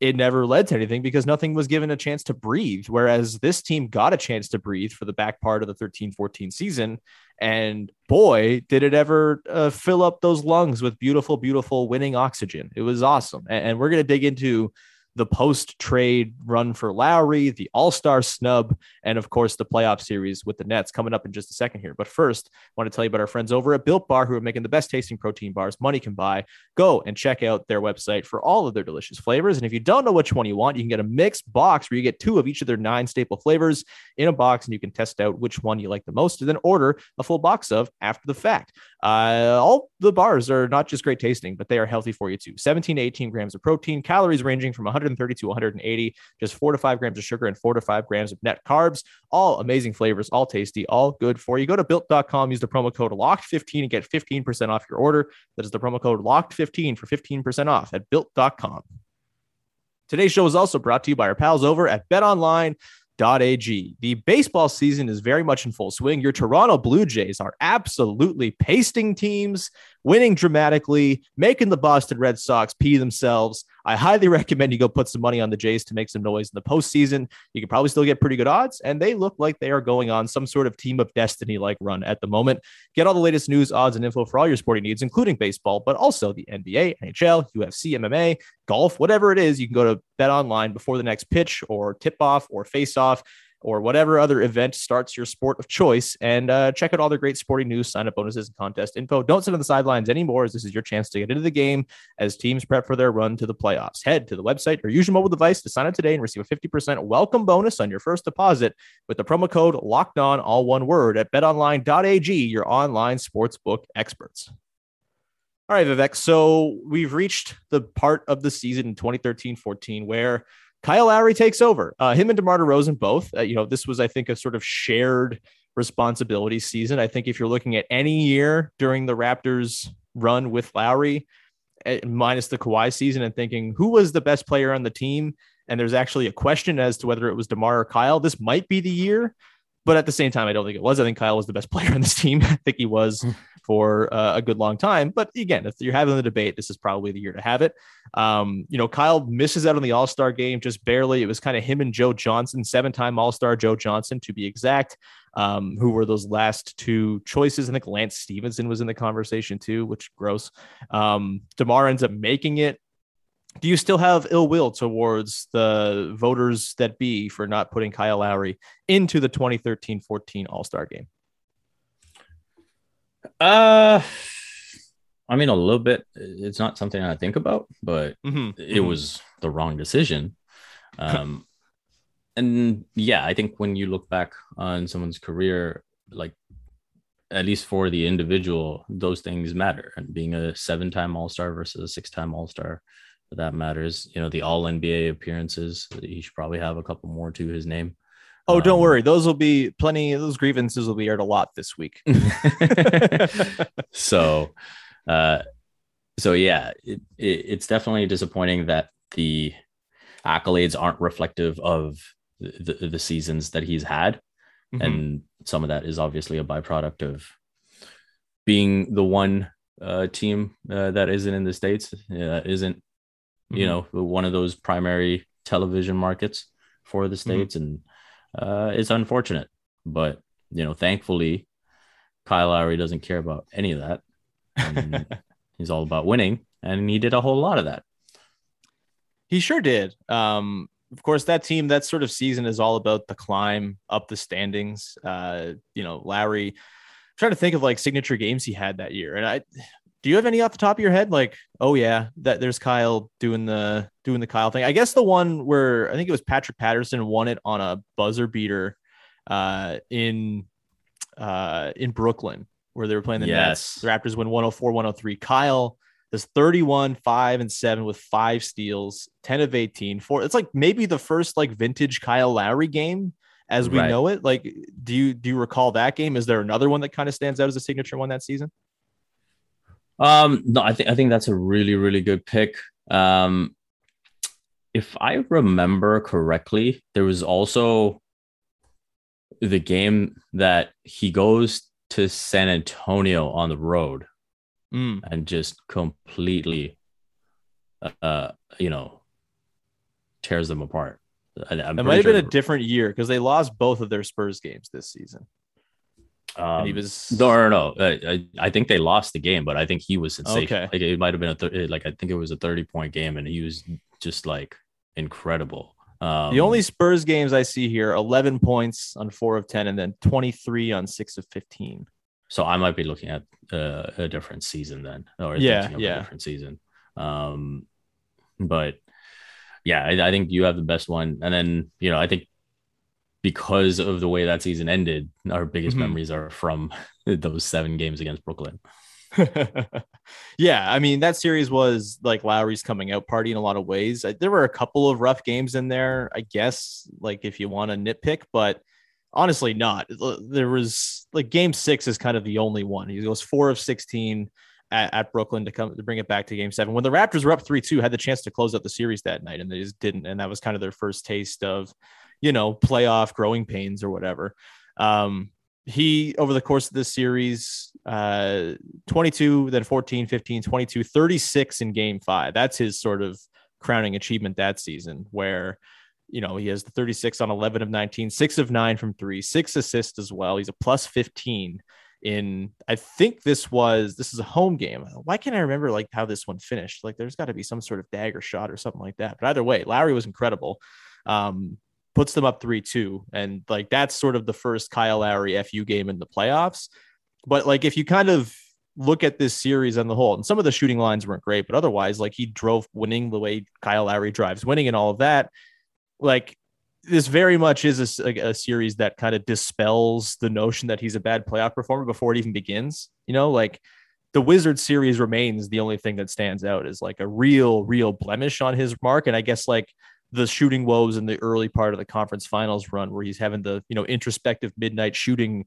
it never led to anything because nothing was given a chance to breathe. Whereas this team got a chance to breathe for the back part of the 13 14 season. And boy, did it ever uh, fill up those lungs with beautiful, beautiful winning oxygen. It was awesome. And, and we're going to dig into the post trade run for Lowry, the All Star snub, and of course the playoff series with the Nets coming up in just a second here. But first, I want to tell you about our friends over at Built Bar who are making the best tasting protein bars money can buy. Go and check out their website for all of their delicious flavors. And if you don't know which one you want, you can get a mixed box where you get two of each of their nine staple flavors in a box and you can test out which one you like the most and then order a full box of after the fact. Uh, all the bars are not just great tasting, but they are healthy for you too. 17 to 18 grams of protein, calories ranging from 130 to 180, just four to five grams of sugar and four to five grams of net carbs. All amazing flavors, all tasty, all good for you. Go to built.com, use the promo code LOCKED15 and get 15% off your order. That is the promo code LOCKED15 for 15% off at built.com. Today's show is also brought to you by our pals over at BetOnline. .ag. The baseball season is very much in full swing. Your Toronto Blue Jays are absolutely pasting teams, winning dramatically, making the Boston Red Sox pee themselves. I highly recommend you go put some money on the Jays to make some noise in the postseason. You can probably still get pretty good odds, and they look like they are going on some sort of team of destiny like run at the moment. Get all the latest news, odds, and info for all your sporting needs, including baseball, but also the NBA, NHL, UFC, MMA, golf, whatever it is. You can go to Bet Online before the next pitch or tip off or face off or whatever other event starts your sport of choice and uh, check out all their great sporting news, sign up bonuses, and contest info. Don't sit on the sidelines anymore, as this is your chance to get into the game as teams prep for their run to the playoffs. Head to the website or use your mobile device to sign up today and receive a 50% welcome bonus on your first deposit with the promo code locked on, all one word, at betonline.ag, your online sportsbook experts. All right, Vivek. So we've reached the part of the season in 2013 14 where Kyle Lowry takes over. Uh, him and DeMar DeRozan both. Uh, you know, this was, I think, a sort of shared responsibility season. I think if you're looking at any year during the Raptors run with Lowry, eh, minus the Kawhi season, and thinking who was the best player on the team, and there's actually a question as to whether it was DeMar or Kyle, this might be the year. But at the same time, I don't think it was. I think Kyle was the best player on this team. I think he was for uh, a good long time. But again, if you're having the debate, this is probably the year to have it. Um, you know, Kyle misses out on the All Star game just barely. It was kind of him and Joe Johnson, seven time All Star Joe Johnson to be exact, um, who were those last two choices. I think Lance Stephenson was in the conversation too, which gross. Um, DeMar ends up making it do you still have ill will towards the voters that be for not putting Kyle Lowry into the 2013 14 All Star game? Uh, I mean, a little bit. It's not something I think about, but Mhm, it mhm. was the wrong decision. Um, and yeah, I think when you look back on someone's career, like at least for the individual, those things matter. And being a seven time All Star versus a six time All Star, that matters. You know, the All NBA appearances, he should probably have a couple more to his name. Oh, don't Um, worry. Those will be plenty. Those grievances will be aired a lot this week. so uh so yeah it, it, it's definitely disappointing that the accolades aren't reflective of the, the, the seasons that he's had Mhm. and some of that is obviously a byproduct of being the one uh team uh, that isn't in the states uh, isn't you Mhm. know one of those primary television markets for the states and uh it's unfortunate but you know thankfully Kyle Lowry doesn't care about any of that. And he's all about winning, and he did a whole lot of that. He sure did. Um, of course, that team, that sort of season is all about the climb up the standings. Uh, you know, Lowry. I'm trying to think of like signature games he had that year, and I. Do you have any off the top of your head? Like, oh yeah, that there's Kyle doing the doing the Kyle thing. I guess the one where I think it was Patrick Patterson won it on a buzzer beater, uh, in uh in Brooklyn where they were playing the Nets. The Raptors win 104, 103. Kyle is 31, 5 and 7 with five steals, 10 of 18. Four. It's like maybe the first like vintage Kyle Lowry game as we Right. know it. Like, do you do you recall that game? Is there another one that kind of stands out as a signature one that season? Um, no, I think I think that's a really really good pick. Um, if I remember correctly, there was also the game that he goes to San Antonio on the road Mm. and just completely, uh, you know, tears them apart. I, It might have been a different year because they lost both of their Spurs games this season. Um, he was- no, no, no. I, I, think they lost the game, but I think he was sensational. Okay. Like it might have been a thir- like I think it was a thirty point game, and he was just like incredible. Um, The only Spurs games I see here 11 points on four of 10, and then 23 on six of 15. so I might be looking at uh, a different season then, or Yeah, yeah. a different season. Um, but yeah, I, I think you have the best one, and then you know I think because of the way that season ended, our biggest Mhm. memories are from those seven games against Brooklyn. yeah, I mean that series was like Lowry's coming out party in a lot of ways. There were a couple of rough games in there, I guess, like if you want to nitpick, but honestly, not. There was like Game Six is kind of the only one. He goes four of sixteen at, at Brooklyn to come to bring it back to Game Seven when the Raptors were up three two, had the chance to close out the series that night, and they just didn't, and that was kind of their first taste of, you know, playoff growing pains or whatever. Um, he over the course of this series uh 22 then 14 15 22 36 in game 5 that's his sort of crowning achievement that season where you know he has the 36 on 11 of 19 6 of 9 from 3 6 assists as well. He's a plus 15 in i think this was this is a home game. Why can't i remember like how this one finished? Like there's got to be some sort of dagger shot or something like that. But either way Lowry was incredible. Um puts them up 3-2 and like that's sort of the first Kyle Lowry FU game in the playoffs. But like if you kind of look at this series on the whole and some of the shooting lines weren't great but otherwise like he drove winning the way Kyle Lowry drives winning and all of that like this very much is a series that kind of dispels the notion that he's a bad playoff performer before it even begins you know? Like the Wizards series remains the only thing that stands out is like a real real blemish on his mark. And I guess like the shooting woes in the early part of the conference finals run where he's having the you know introspective midnight shooting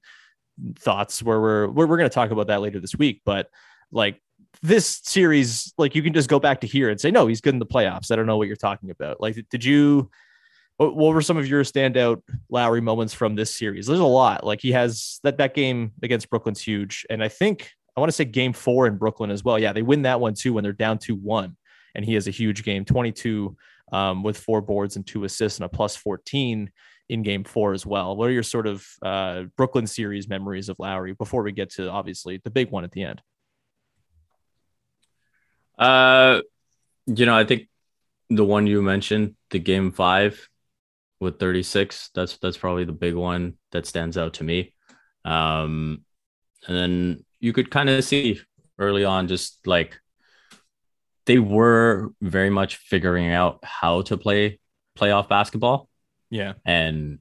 thoughts where we're we're, we're going to talk about that later this week. But like this series like you can just go back to here and say no he's good in the playoffs. I don't know what you're talking about. Like did you what, what were some of your standout lowry moments from this series? There's a lot. Like he has that that game against brooklyn's huge. And i think i want to say game four in brooklyn as well. Yeah they win that one too when they're down to one and he has a huge game 22 um, with four boards and two assists and a plus 14 in game four as well. What are your sort of uh, Brooklyn series memories of Lowry before we get to obviously the big one at the end? Uh, you know, I think the one you mentioned, the game five with 36, that's that's probably the big one that stands out to me. Um, and then you could kind of see early on just like they were very much figuring out how to play playoff basketball. Yeah. And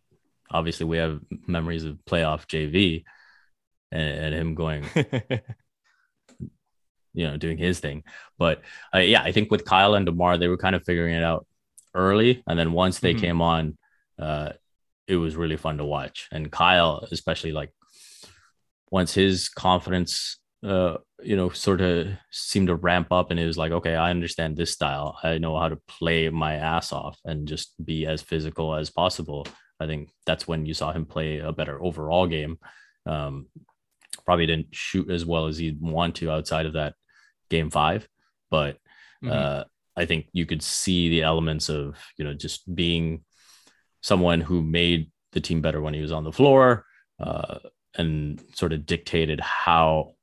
obviously we have memories of playoff JV and, and him going you know, doing his thing. But uh, yeah, I think with Kyle and DeMar, they were kind of figuring it out early, and then once they Mhm. came on, uh, it was really fun to watch. And Kyle, especially like once his confidence, uh, you know, sort of seemed to ramp up, and it was like, okay, I understand this style. I know how to play my ass off and just be as physical as possible. I think that's when you saw him play a better overall game. Um, probably didn't shoot as well as he'd want to outside of that game five, but Mhm. uh, I think you could see the elements of you know just being someone who made the team better when he was on the floor uh, and sort of dictated how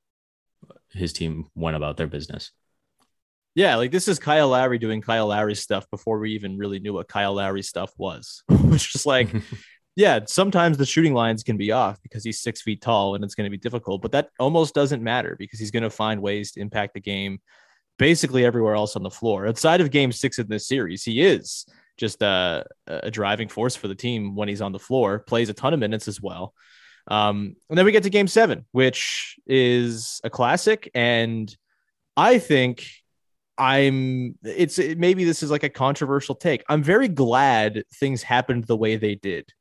his team went about their business. Yeah, like this is Kyle Lowry doing Kyle Lowry stuff before we even really knew what Kyle Lowry stuff was, which is like, yeah, sometimes the shooting lines can be off because he's six feet tall and it's going to be difficult, but that almost doesn't matter because he's going to find ways to impact the game basically everywhere else on the floor. Outside of game six in this series, he is just a, a driving force for the team when he's on the floor, plays a ton of minutes as well. Um, and then we get to game seven, which is a classic. And I think I'm it's it, maybe this is like a controversial take. I'm very glad things happened the way they did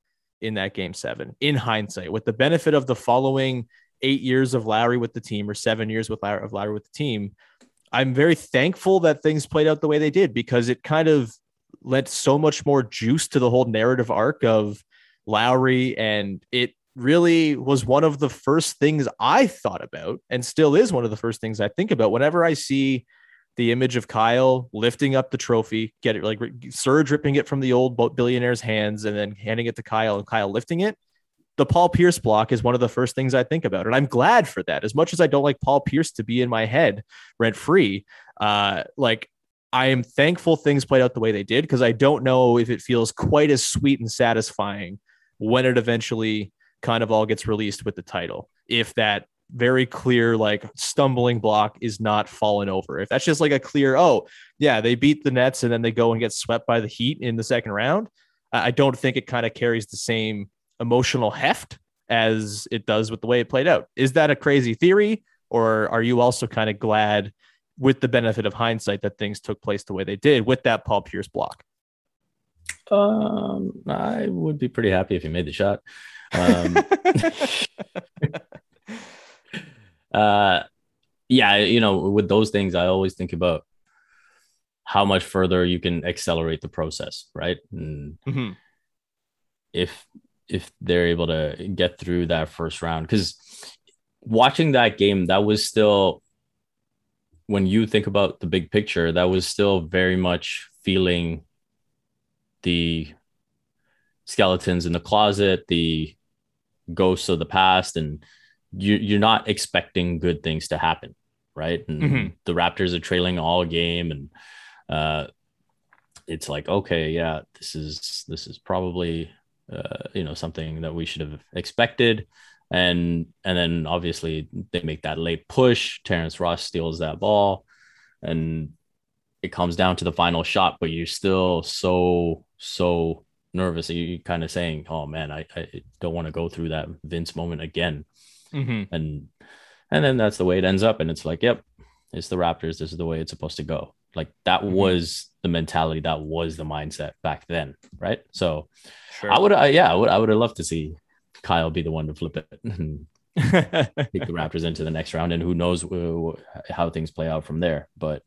in that game seven in hindsight, with the benefit of the following eight years of Lowry with the team or seven years with of Lowry with the team. I'm very thankful that things played out the way they did because it kind of lent so much more juice to the whole narrative arc of Lowry. And it really was one of the first things I thought about and still is one of the first things I think about whenever I see the image of Kyle lifting up the trophy, get it like Serge ripping it from the old billionaire's hands and then handing it to Kyle and Kyle lifting it. The Paul Pierce block is one of the first things I think about. And I'm glad for that. As much as I don't like Paul Pierce to be in my head rent free, uh, like I am thankful things played out the way they did because I don't know if it feels quite as sweet and satisfying when it eventually kind of all gets released with the title. If that very clear like stumbling block is not fallen over. If that's just like a clear, oh yeah, they beat the Nets and then they go and get swept by the Heat in the second round, I don't think it kind of carries the same emotional heft as it does with the way it played out. Is that a crazy theory, or are you also kind of glad with the benefit of hindsight that things took place the way they did with that Paul Pierce block? Um, I would be pretty happy if he made the shot. Um, uh, yeah, you know, with those things, I always think about how much further you can accelerate the process, right? And mm-hmm. if if they're able to get through that first round, because watching that game, that was still when you think about the big picture, that was still very much feeling the skeletons in the closet, the ghosts of the past, and you you're not expecting good things to happen, right? And mm-hmm. the Raptors are trailing all game, and uh, it's like, okay, yeah, this is this is probably uh, you know something that we should have expected, and and then obviously they make that late push. Terrence Ross steals that ball, and it comes down to the final shot, but you're still so so nervous. You kind of saying, "Oh man, I, I don't want to go through that Vince moment again." Mm-hmm. And and then that's the way it ends up. And it's like, yep, it's the Raptors. This is the way it's supposed to go. Like that mm-hmm. was the mentality, that was the mindset back then, right? So sure. I would, I, yeah, I would, I would have loved to see Kyle be the one to flip it and take the Raptors into the next round, and who knows how things play out from there. But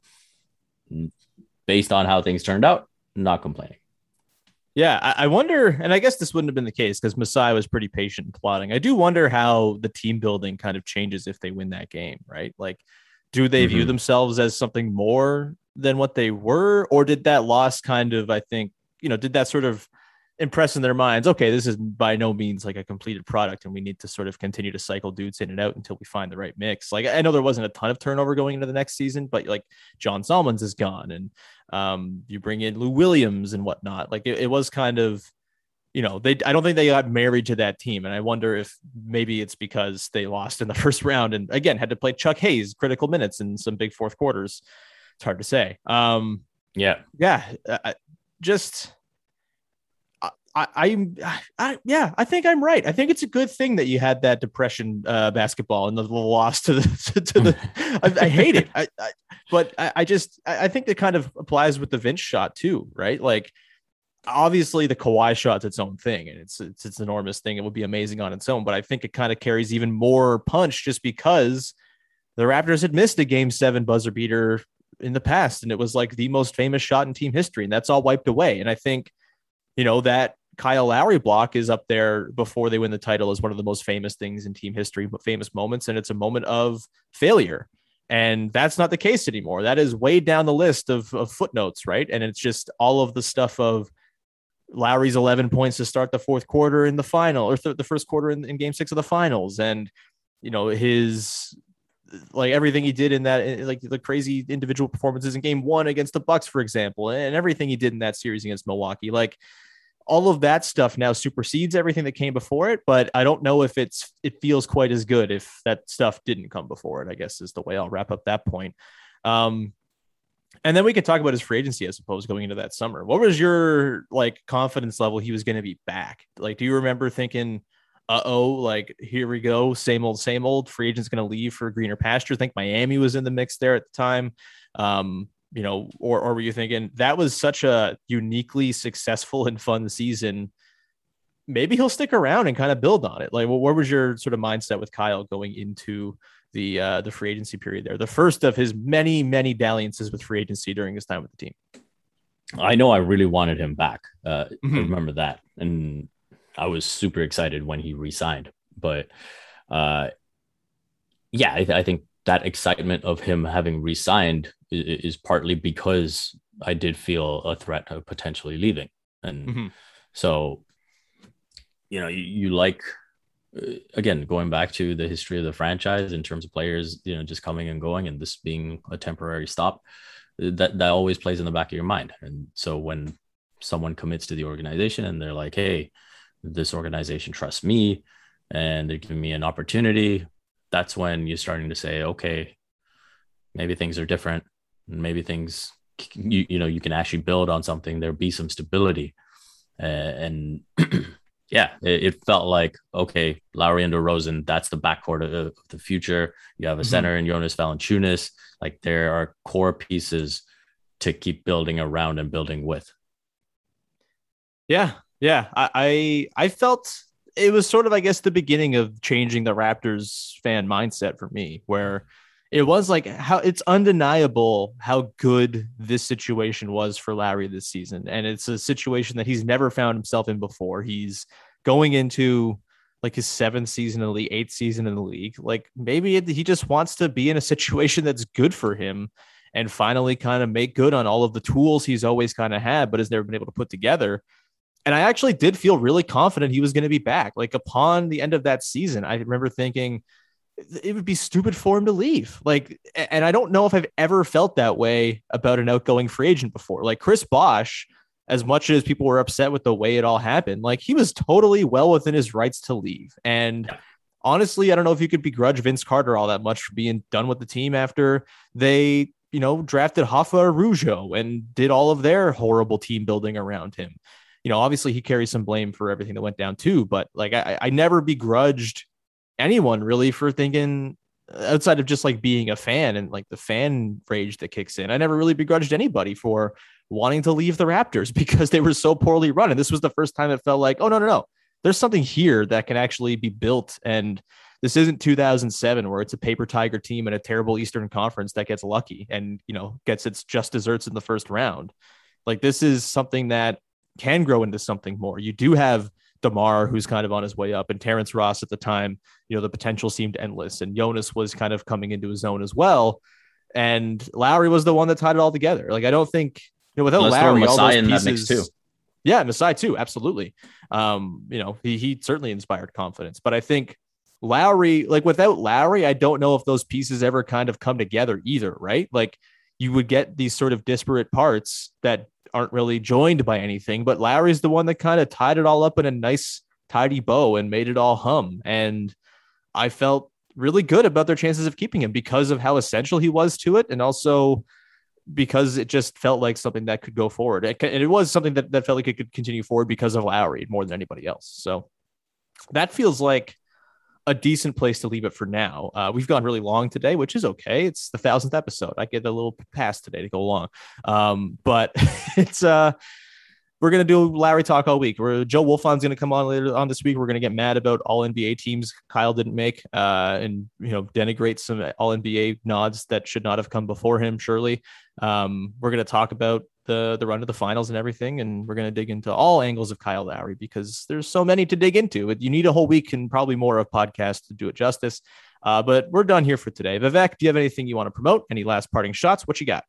based on how things turned out, not complaining. Yeah, I, wonder, and I guess this wouldn't have been the case because Masai was pretty patient and plotting. I do wonder how the team building kind of changes if they win that game, right? Like, do they mm-hmm. view themselves as something more than what they were, or did that loss kind of, I think, you know, did that sort of impress in their minds, okay, this is by no means like a completed product, and we need to sort of continue to cycle dudes in and out until we find the right mix. Like, I know there wasn't a ton of turnover going into the next season, but like John Salmons is gone, and um, you bring in Lou Williams and whatnot. Like it, it was kind of, you know, they I don't think they got married to that team. And I wonder if maybe it's because they lost in the first round and again had to play Chuck Hayes critical minutes in some big fourth quarters. It's hard to say. Um, yeah. Yeah. Uh, just I, I'm, I, yeah, I think I'm right. I think it's a good thing that you had that depression uh, basketball and the, loss to the, to the, I, I, hate it. I, I but I, I just, I think it kind of applies with the Vince shot too, right? Like, obviously the Kawhi shot's its own thing and it's, it's, it's enormous thing. It would be amazing on its own, but I think it kind of carries even more punch just because the Raptors had missed a game seven buzzer beater in the past. And it was like the most famous shot in team history. And that's all wiped away. And I think, you know, that Kyle Lowry block is up there before they win the title as one of the most famous things in team history, but famous moments. And it's a moment of failure. And that's not the case anymore. That is way down the list of, of footnotes, right? And it's just all of the stuff of Lowry's 11 points to start the fourth quarter in the final or th- the first quarter in, in game six of the finals. And, you know, his like everything he did in that eh, like the crazy individual performances in game one against the bucks for example and everything he did in that series against milwaukee like all of that stuff now supersedes everything that came before it but i don't know if it's it feels quite as good if that stuff didn't come before it i guess is the way i'll wrap up that point. Um and then we could talk about his free agency i suppose going into that summer. What was your like confidence level he was going to be back? Like do you remember thinking uh-oh like here we go same old same old free agent's going to leave for greener pasture. I think miami was in the mix there at the time. Um you know, or or were you thinking that was such a uniquely successful and fun season? Maybe he'll stick around and kind of build on it. Like, well, what was your sort of mindset with Kyle going into the uh, the free agency period there? The first of his many many dalliances with free agency during his time with the team. I know I really wanted him back. Uh, mm-hmm. I remember that, and I was super excited when he re-signed. But uh, yeah, I, th- I think that excitement of him having re-signed is, is partly because I did feel a threat of potentially leaving, and Mm-hmm. so you know you, you like uh, again going back to the history of the franchise in terms of players you know just coming and going and this being a temporary stop uh, that that always plays in the back of your mind and so when someone commits to the organization and they're like hey this organization trusts me and they're giving me an opportunity that's when you're starting to say okay maybe things are different maybe things you, you know you can actually build on something there be some stability uh, and yeah, it, it, felt like okay, Lowry and DeRozan, that's the backcourt of, of the future. You have a Mhm. center in Jonas Valanciunas. Like there are core pieces to keep building around and building with. Yeah, yeah. I, I I felt it was sort of, I guess, the beginning of changing the Raptors fan mindset for me, where it was like how it's undeniable how good this situation was for Lowry this season. And it's a situation that he's never found himself in before. He's going into like his seventh season in the league, eighth season in the league. Like maybe it, he just wants to be in a situation that's good for him and finally kind of make good on all of the tools he's always kind of had, but has never been able to put together. And I actually did feel really confident he was going to be back. Like upon the end of that season, I remember thinking it would be stupid for him to leave. Like, and I don't know if I've ever felt that way about an outgoing free agent before. Like Chris Bosh, as much as people were upset with the way it all happened, like he was totally well within his rights to leave. And honestly, I don't know if you could begrudge Vince Carter all that much for being done with the team after they, you know, drafted Hoffa Araujo and did all of their horrible team building around him. You know, obviously he carries some blame for everything that went down too, but like I, I never begrudged anyone really for thinking uh, outside of just like being a fan and like the fan rage that kicks in. I never really begrudged anybody for wanting to leave the Raptors because they were so poorly run. And this was the first time it felt like, oh, no, no, no. There's something here that can actually be built. And this isn't 2007 where it's a paper tiger team and a terrible Eastern Conference that gets lucky and, you know, gets its just desserts in the first round. Like this is something that can grow into something more. You do have DeMar, who's kind of on his way up, and Terrence Ross at the time, you know, the potential seemed endless. And Jonas was kind of coming into his own as well. And Lowry was the one that tied it all together. Like, I don't think, you know, without Let's Lowry, all those in that pieces, mix, too. Yeah, Masai too. Absolutely. Um, you know, he, he certainly inspired confidence. But I think Lowry, like without Lowry, I don't know if those pieces ever kind of come together either, right? Like you would get these sort of disparate parts that aren't really joined by anything, but Lowry's the one that kind of tied it all up in a nice, tidy bow and made it all hum. And I felt really good about their chances of keeping him because of how essential he was to it. And also because it just felt like something that could go forward. It, and it was something that, that felt like it could continue forward because of Lowry more than anybody else. So that feels like a decent place to leave it for now. Uh, we've gone really long today, which is okay. It's the thousandth episode. I get a little pass today to go long, um, but it's uh, we're gonna do Lowry talk all week. We're, Joe Wolfond's gonna come on later on this week. We're gonna get mad about all NBA teams Kyle didn't make, uh, and you know denigrate some all NBA nods that should not have come before him. Surely, um, we're gonna talk about the the run to the finals and everything, and we're gonna dig into all angles of Kyle Lowry because there's so many to dig into. You need a whole week and probably more of podcast to do it justice. Uh, but we're done here for today. Vivek, do you have anything you want to promote? Any last parting shots? What you got?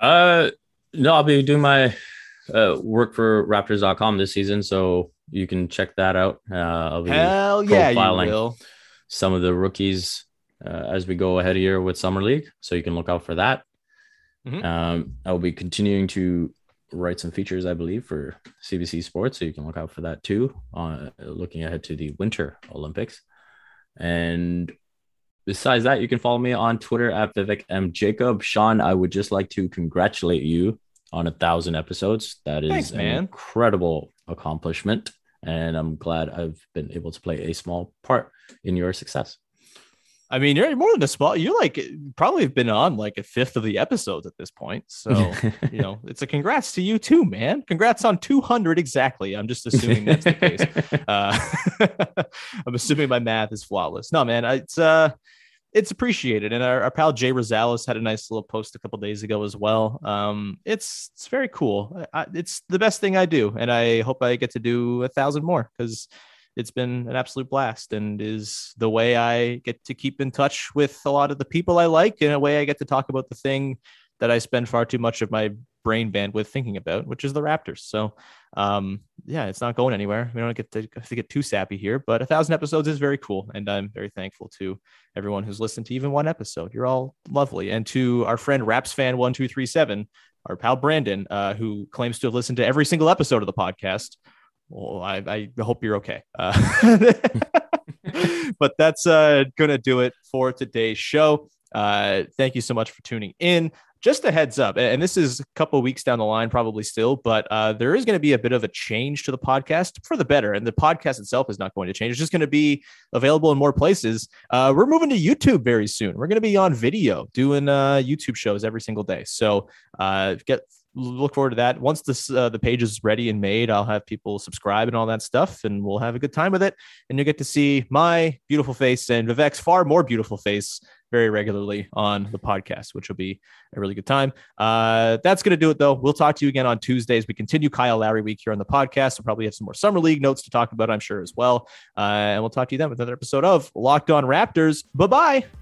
Uh, no, I'll be doing my uh, work for Raptors.com this season, so you can check that out. Uh, I'll be Hell yeah, you will. some of the rookies uh, as we go ahead here with Summer League, so you can look out for that. Mhm. Um, I'll be continuing to write some features, I believe, for CBC Sports, so you can look out for that too. Uh, looking ahead to the Winter Olympics, and besides that, you can follow me on Twitter at Vivek M Jacob. Sean, I would just like to congratulate you on a thousand episodes. That is Thanks, an incredible accomplishment, and I'm glad I've been able to play a small part in your success. I mean, you're more than a spot. You like probably have been on like a fifth of the episodes at this point. So you know, it's a congrats to you too, man. Congrats on 200 exactly. I'm just assuming that's the case. Uh, I'm assuming my math is flawless. No, man, it's uh, it's appreciated. And our, our pal Jay Rosales had a nice little post a couple days ago as well. Um, it's it's very cool. I, it's the best thing I do, and I hope I get to do a thousand more because it's been an absolute blast and is the way I get to keep in touch with a lot of the people I like in a way I get to talk about the thing that I spend far too much of my brain bandwidth thinking about, which is the Raptors. So, um, yeah, it's not going anywhere. We don't get to, to get too sappy here, but a thousand episodes is very cool. And I'm very thankful to everyone who's listened to even one episode. You're all lovely. And to our friend Raps fan 1237, our pal Brandon, uh, who claims to have listened to every single episode of the podcast. Well, I, I hope you're okay. Uh, but that's uh, going to do it for today's show. Uh, thank you so much for tuning in just a heads up, and this is a couple weeks down the line, probably still, but uh, there is going to be a bit of a change to the podcast for the better. And the podcast itself is not going to change; it's just going to be available in more places. Uh, we're moving to YouTube very soon. We're going to be on video, doing uh, YouTube shows every single day. So uh, get look forward to that. Once this uh, the page is ready and made, I'll have people subscribe and all that stuff, and we'll have a good time with it. And you'll get to see my beautiful face and Vivek's far more beautiful face very regularly on the podcast, which will be a really good time. Uh, that's going to do it, though. We'll talk to you again on Tuesdays. We continue Kyle Lowry week here on the podcast. We'll probably have some more summer league notes to talk about, I'm sure, as well. Uh, and we'll talk to you then with another episode of Locked On Raptors. Bye bye.